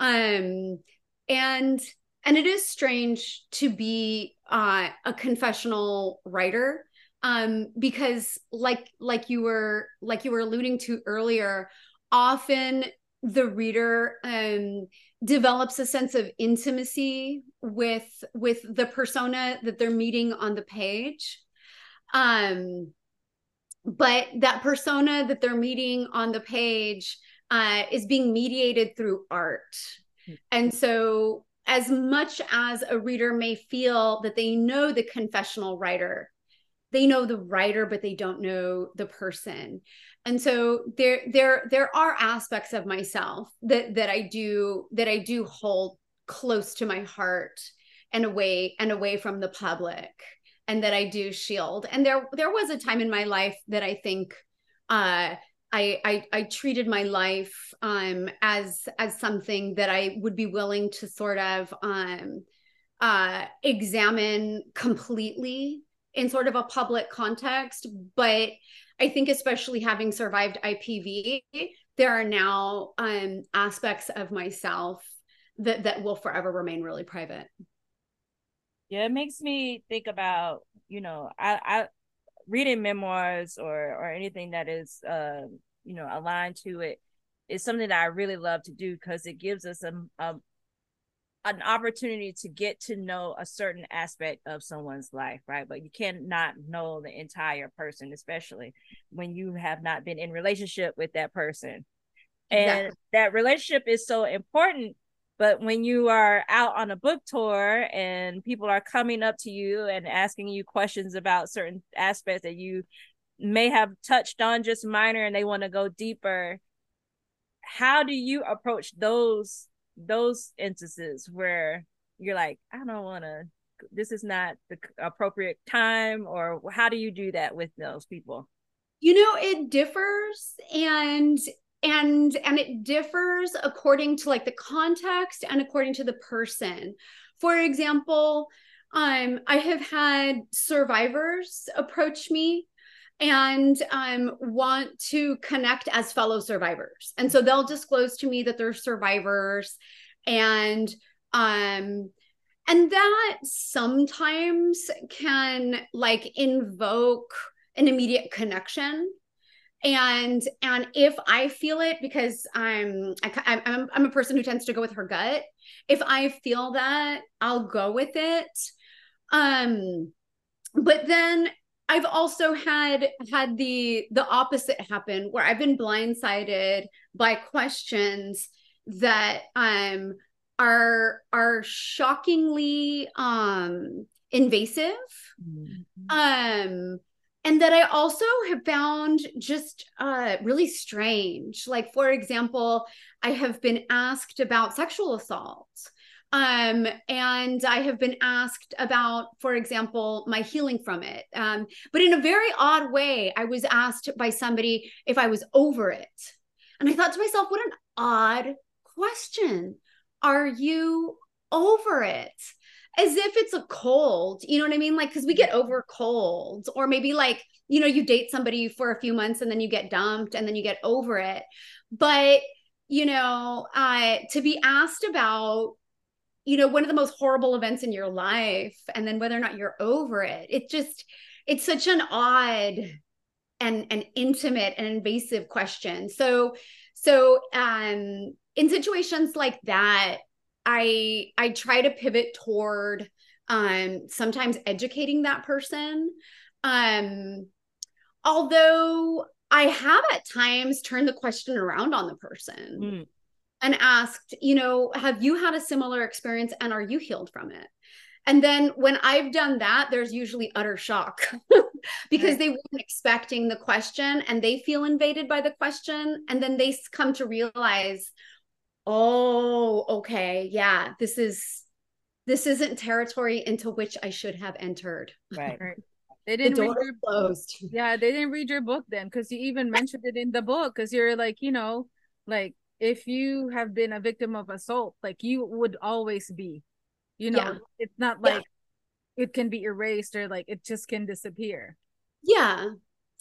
Um, and and it is strange to be uh, a confessional writer um, because like like you were like you were alluding to earlier, often the reader um, develops a sense of intimacy with with the persona that they're meeting on the page Um, but that persona that they're meeting on the page uh, is being mediated through art. And so, as much as a reader may feel that they know the confessional writer, they know the writer, but they don't know the person. And so there, there, there are aspects of myself that that I do that I do hold close to my heart and away and away from the public and that I do shield. And there there was a time in my life that I think uh I, I I treated my life um as as something that I would be willing to sort of um uh examine completely in sort of a public context but I think especially having survived IPV there are now um aspects of myself that that will forever remain really private yeah it makes me think about you know i i reading memoirs or or anything that is uh you know aligned to it is something that i really love to do because it gives us a, a an opportunity to get to know a certain aspect of someone's life, right? But you cannot know the entire person, especially when you have not been in relationship with that person. Exactly. And that relationship is so important but when you are out on a book tour and people are coming up to you and asking you questions about certain aspects that you may have touched on just minor and they want to go deeper, how do you approach those those instances where you're like, I don't want to this is not the appropriate time or how do you do that with those people? You know, it differs and and and it differs according to like the context and according to the person. For example um i have had survivors approach me and um, want to connect as fellow survivors. And so they'll disclose to me that they're survivors and um and that sometimes can like invoke an immediate connection and and if i feel it because i'm I, I'm, I'm a person who tends to go with her gut if i feel that i'll go with it um but then i've also had had the the opposite happen where i've been blindsided by questions that um are are shockingly um invasive mm-hmm. um and that I also have found just uh, really strange. Like, for example, I have been asked about sexual assault. Um, and I have been asked about, for example, my healing from it. Um, but in a very odd way, I was asked by somebody if I was over it. And I thought to myself, what an odd question. Are you over it? As if it's a cold, you know what I mean? Like, because we get over colds, or maybe like, you know, you date somebody for a few months and then you get dumped and then you get over it. But, you know, uh, to be asked about, you know, one of the most horrible events in your life and then whether or not you're over it, it just, it's such an odd and an intimate and invasive question. So, so um in situations like that I I try to pivot toward um sometimes educating that person. Um although I have at times turned the question around on the person mm. and asked, you know, have you had a similar experience and are you healed from it? And then when I've done that, there's usually utter shock because right. they weren't expecting the question and they feel invaded by the question. And then they come to realize, oh okay. Yeah this is this isn't territory into which i should have entered. Right. They didn't the read your closed. Yeah they didn't read your book then because you even mentioned it in the book because you're like you know like if you have been a victim of assault like you would always be. You know yeah. it's not like yeah. it can be erased or like it just can disappear. Yeah.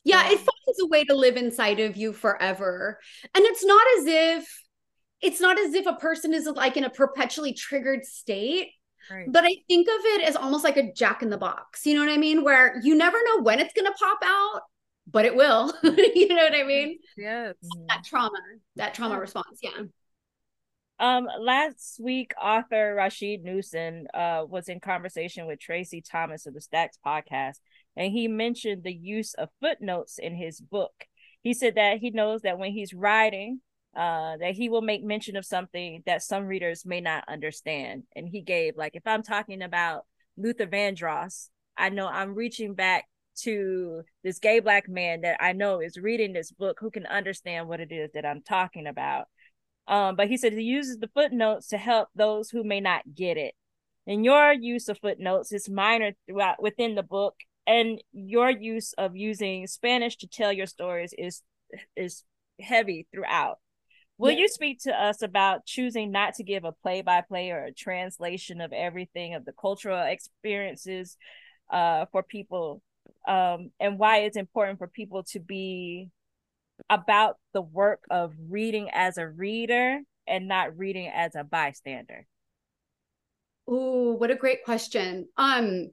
Yeah it finds a way to live inside of you forever. And it's not as if it's not as if a person is like in a perpetually triggered state. Right. But I think of it as almost like a jack in the box. You know what I mean? Where you never know when it's going to pop out, but it will. you know what I mean? Yes. That trauma, that trauma yeah. response. Yeah. Um, last week, author Rasheed Newson uh, was in conversation with Traci Thomas of the Stacks podcast, and he mentioned the use of footnotes in his book. He said that he knows that when he's writing, uh, that he will make mention of something that some readers may not understand. And he gave, like, if I'm talking about Luther Vandross, I know I'm reaching back to this gay black man that I know is reading this book who can understand what it is that I'm talking about. Um, but he said he uses the footnotes to help those who may not get it. And your use of footnotes is minor throughout within the book, and your use of using Spanish to tell your stories is is heavy throughout. Will yeah. you speak to us about choosing not to give a play by play or a translation of everything of the cultural experiences uh, for people um, and why it's important for people to be about the work of reading as a reader and not reading as a bystander? Oh, what a great question. Um,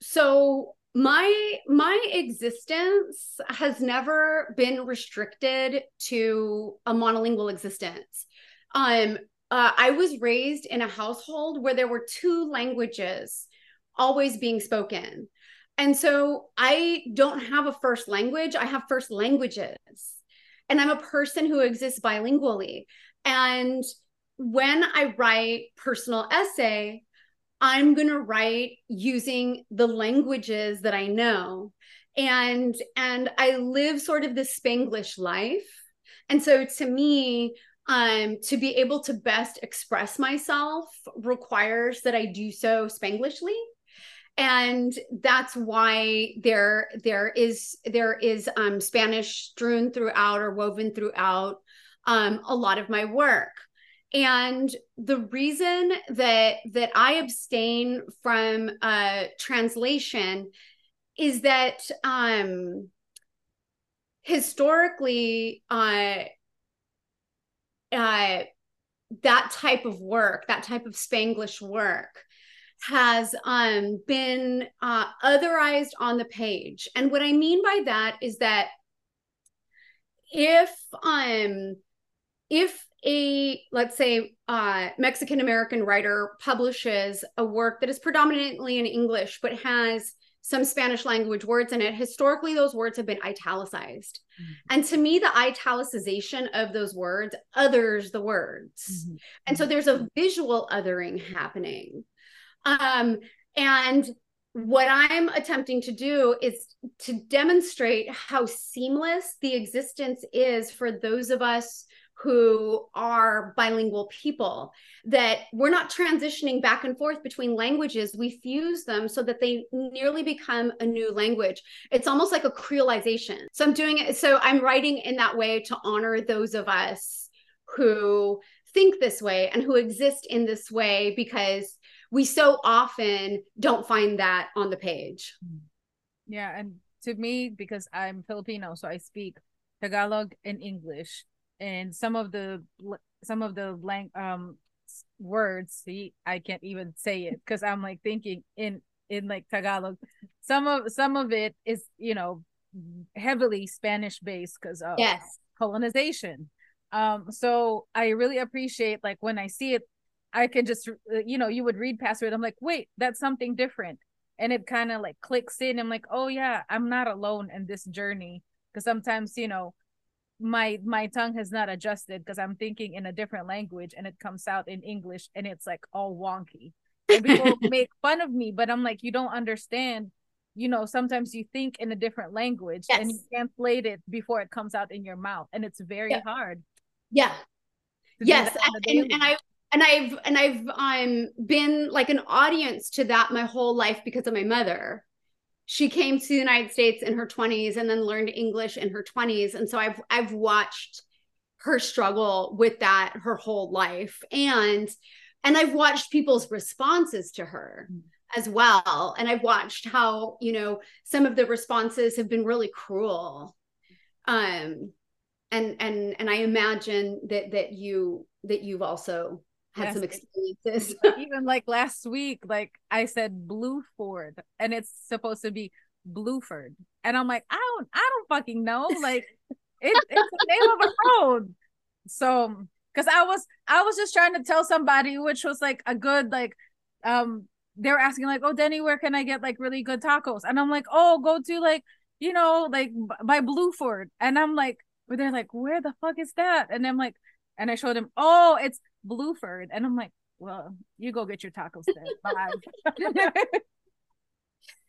so my my existence has never been restricted to a monolingual existence. Um, uh, I was raised in a household where there were two languages always being spoken. And so I don't have a first language, I have first languages. And I'm a person who exists bilingually. And when I write personal essay, I'm going to write using the languages that I know. And and I live sort of the Spanglish life. And so to me, um, to be able to best express myself requires that I do so Spanglishly and that's why there there is there is um, Spanish strewn throughout or woven throughout um, a lot of my work. And the reason that that I abstain from uh, translation is that um, historically, uh, uh, that type of work, that type of Spanglish work, has um, been uh, otherized on the page. And what I mean by that is that if um if a let's say uh Mexican American writer publishes a work that is predominantly in English but has some Spanish language words in it, historically those words have been italicized. Mm-hmm. And to me, the italicization of those words others the words. Mm-hmm. And so there's a visual othering happening. Um, and what I'm attempting to do is to demonstrate how seamless the existence is for those of us who are bilingual people that we're not transitioning back and forth between languages. We fuse them so that they nearly become a new language. It's almost like a creolization. So i'm doing it so i'm writing in that way to honor those of us who think this way and who exist in this way because we so often don't find that on the page. Yeah, and to me, because I'm Filipino, so I speak Tagalog and English, and some of the some of the lang um words, see, I can't even say it because I'm like thinking in in like Tagalog. Some of some of it is you know heavily Spanish based because of yes colonization. Um, so I really appreciate like when I see it I can just, uh, you know, you would read past it. I'm like, wait, that's something different. And it kind of like clicks in. I'm like, oh yeah, I'm not alone in this journey. Because sometimes, you know, my my tongue has not adjusted because I'm thinking in a different language and it comes out in English and it's like all wonky. And people make fun of me, but I'm like, you don't understand. You know, sometimes you think in a different language yes. and you translate it before it comes out in your mouth, and it's very yeah. hard. Yeah. Yes, and, and, I and I've and I've um been like an audience to that my whole life because of my mother. She came to the United States in her 20s and then learned English in her 20s and so I've I've watched her struggle with that her whole life and and I've watched people's responses to her mm. as well and I've watched how, you know, some of the responses have been really cruel. Um and and and I imagine that that you that you've also had yes. some experiences. Even like last week, like I said Blueford and it's supposed to be Blueford. And I'm like, I don't I don't fucking know. Like it, it's the name of a road. So because I was I was just trying to tell somebody which was like a good like um they were asking like, "Oh, Denny, where can I get like really good tacos?" And I'm like, "Oh, go to like you know like by Blueford." And I'm like, "Where they're like, where the fuck is that?" And I'm like, and I showed him, "Oh, it's Blueford." And I'm like, "Well, you go get your tacos then." Bye.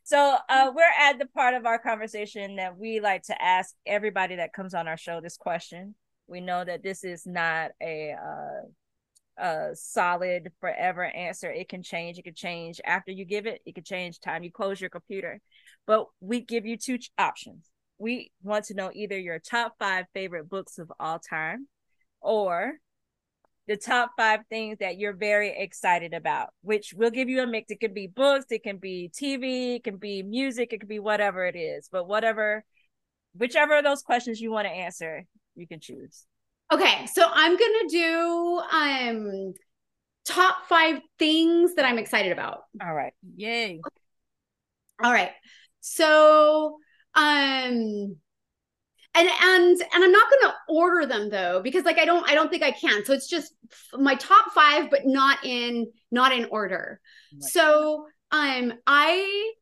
So uh, we're at the part of our conversation that we like to ask everybody that comes on our show this question. We know that this is not a uh, a solid forever answer. It can change. It can change after you give it. It can change time you close your computer. But we give you two ch- options. We want to know either your top five favorite books of all time, or the top five things that you're very excited about, which will give you a mix. It can be books, it can be TV, it can be music, it can be whatever it is. But whatever, whichever of those questions you want to answer, you can choose. Okay, so I'm gonna do um top five things that I'm excited about. All right. Yay. All right. So um and and and i'm not going to order them though because like i don't i don't think i can. So it's just my top five but not in not in order. Right. so um i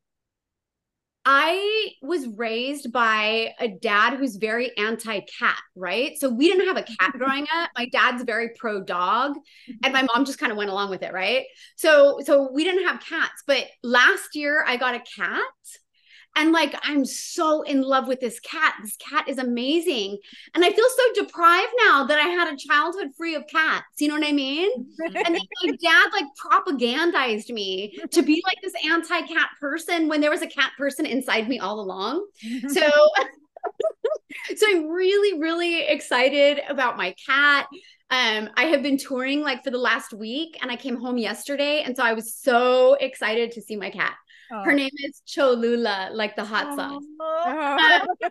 i was raised by a dad who's very anti-cat right? So we didn't have a cat growing up. My dad's very pro dog and my mom just kind of went along with it right? So so we didn't have cats but last year i got a cat and like i'm so in love with this cat. This cat is amazing. And i feel so deprived now that i had a childhood free of cats. You know what i mean? And then my dad like propagandized me to be like this anti-cat person when there was a cat person inside me all along. So so i'm really really excited about my cat. Um i have been touring like for the last week and i came home yesterday and so i was so excited to see my cat Oh. Her name is Cholula, like the hot sauce. Oh.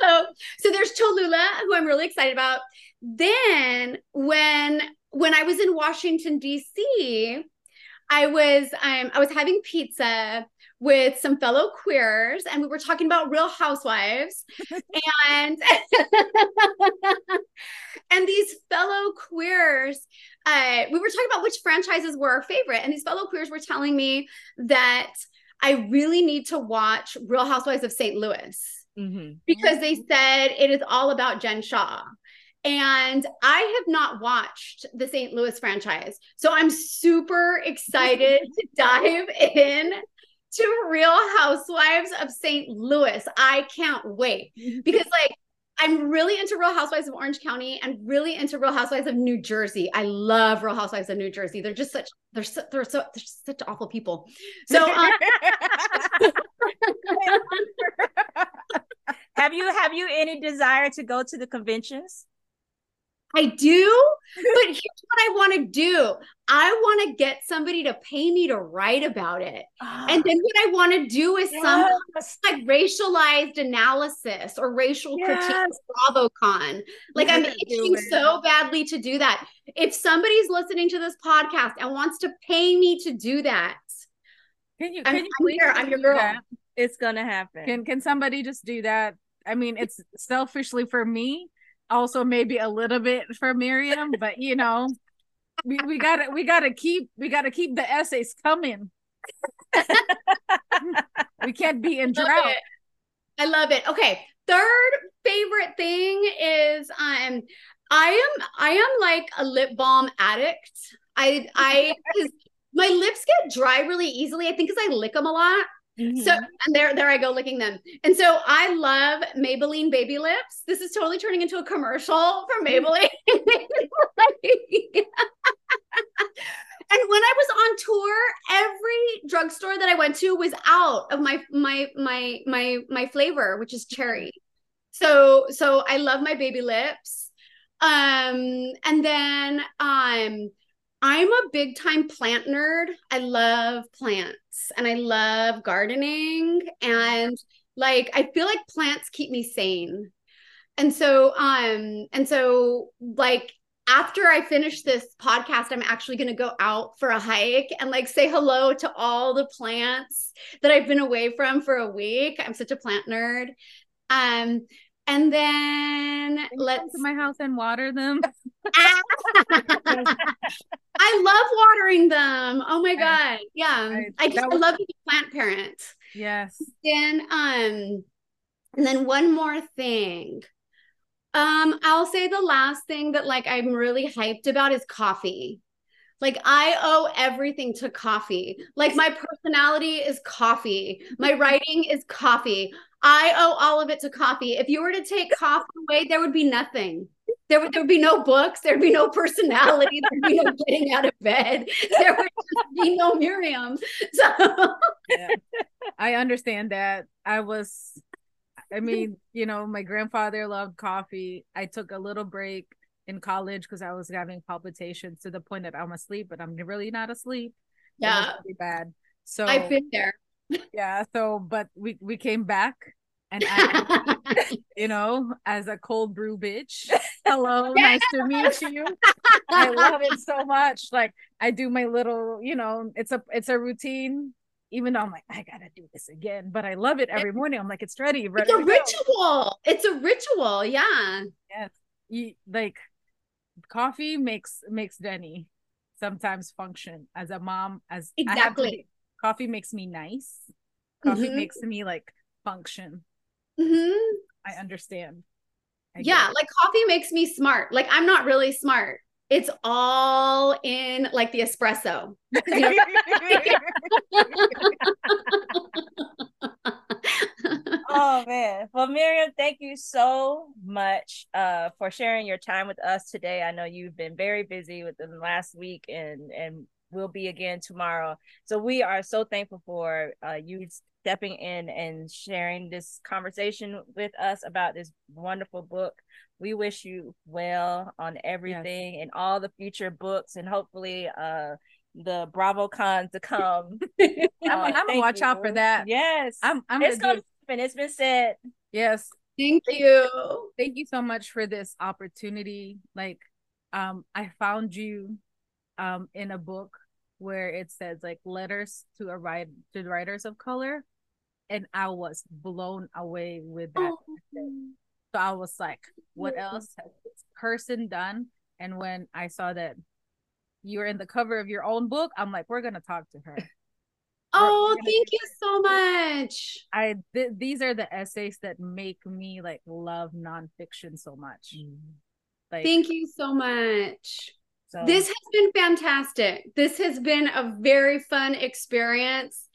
so, so there's Cholula, who I'm really excited about. Then when when I was in Washington D.C., I was um, I was having pizza with some fellow queers and we were talking about real housewives and and these fellow queers uh, we were talking about which franchises were our favorite and these fellow queers were telling me that i really need to watch real housewives of st louis mm-hmm. because they said it is all about Jen Shah and I have not watched the St. Louis franchise. So I'm super excited to dive in to Real Housewives of St. Louis. I can't wait because, like, I'm really into Real Housewives of Orange County and really into Real Housewives of New Jersey. I love Real Housewives of New Jersey. They're just such they're so they're so they're such awful people. So um, have you have you any desire to go to the conventions? I do, but here's what I want to do. I want to get somebody to pay me to write about it. Ah. and then what I want to do is yes. some like racialized analysis or racial yes. critique of BravoCon. Like I'm itching so badly to do that. If somebody's listening to this podcast and wants to pay me to do that, can you can I'm, you I'm, your, I'm your girl. That? It's gonna happen. Can can somebody just do that? I mean, it's selfishly for me also maybe a little bit for Myriam, but you know, we, we gotta we gotta keep we gotta keep the essays coming. we can't be in drought. I love it. Okay. Third favorite thing is um I am I am like a lip balm addict. I I my lips get dry really easily. I think because I lick them a lot. Mm-hmm. So and there, there I go licking them. And so I love Maybelline baby lips. This is totally turning into a commercial for Maybelline. and when I was on tour, every drugstore that I went to was out of my my my my my flavor, which is cherry. So so I love my baby lips. Um and then um I'm a big time plant nerd. I love plants and I love gardening and like I feel like plants keep me sane. And so um and so like after I finish this podcast, I'm actually going to go out for a hike and like say hello to all the plants that I've been away from for a week. I'm such a plant nerd. Um, and then let's to my house and water them. I love watering them. Oh my god. Yeah. I- I, just that I love being a plant parent. Yes. Then um and then one more thing. Um I'll say the last thing that like I'm really hyped about is coffee. Like I owe everything to coffee. Like my personality is coffee. My writing is coffee. I owe all of it to coffee. If you were to take coffee away, there would be nothing. There would, there would be no books. There'd be no personality. There'd be no getting out of bed. There would just be no Myriam. So Yeah. I understand that. I was, I mean, you know, my grandfather loved coffee. I took a little break in college because I was having palpitations to the point that I'm asleep, but I'm really not asleep. It was yeah, really bad. So I've been there. yeah. So, but we we came back, and I, you know, as a cold brew bitch. Hello, nice to meet you. I love it so much. Like I do my little, you know, it's a it's a routine. Even though I'm like, I gotta do this again, but I love it every morning. I'm like, it's ready, ready. It's a to go. ritual. It's a ritual. Yeah. Yes, you, like coffee makes makes Denny sometimes function as a mom. As I have to Exactly. be- coffee makes me nice. Coffee Mhm. makes me like function. Hmm I understand. I Yeah. Like coffee makes me smart. Like I'm not really smart. It's all in like the espresso. You know? oh man well Myriam thank you so much uh for sharing your time with us today i know you've been very busy within the last week and and will be again tomorrow so we are so thankful for uh you stepping in and sharing this conversation with us about this wonderful book we wish you well on everything and all the future books and hopefully uh the BravoCon to come I'm, Uh, I'm gonna thank watch out for that. yes I'm I'm it's gonna gonna happen. It's been said. yes. Thank you. Thank you so much for this opportunity. Like, um, I found you, um, in a book where it says like letters to a write to writers of color, and I was blown away with that. Oh. So I was like, what else has this person done? And when I saw that you were in the cover of your own book, I'm like, we're gonna talk to her. Oh, thank you so much. I th- these are the essays that make me like love nonfiction so much. Like, Thank you so much. So This has been fantastic. This has been a very fun experience.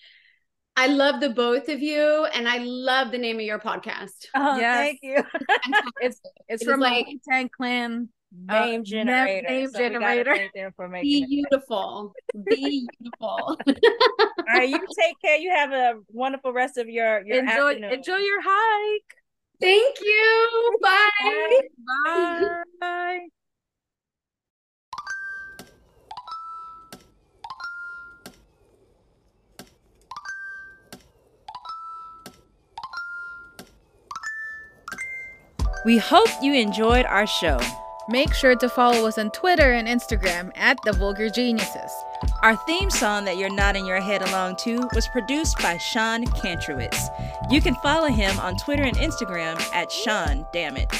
I love the both of you, and I love the name of your podcast. oh, Yes. thank you. it's it's It is from like- Tank Tang Clan uh, Name generator. name So generator. thank them for making Be beautiful. Be beautiful. All right, you take care. You have a wonderful rest of your your enjoy afternoon. enjoy your hike. Thank you. Bye. Bye. Bye. We hope you enjoyed our show. Make sure to follow us on Twitter and Instagram at the Vulgar Geniuses. Our theme song that you're nodding your head along to was produced by Sean Kantrowitz. You can follow him on Twitter and Instagram at Sean Dammit.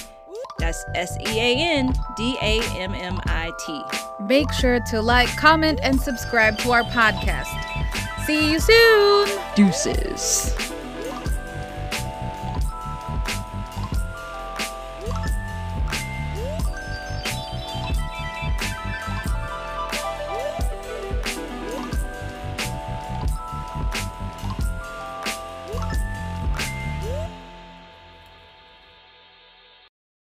That's S E A N D A M M I T. Make sure to like, comment, and subscribe to our podcast. See you soon. Deuces.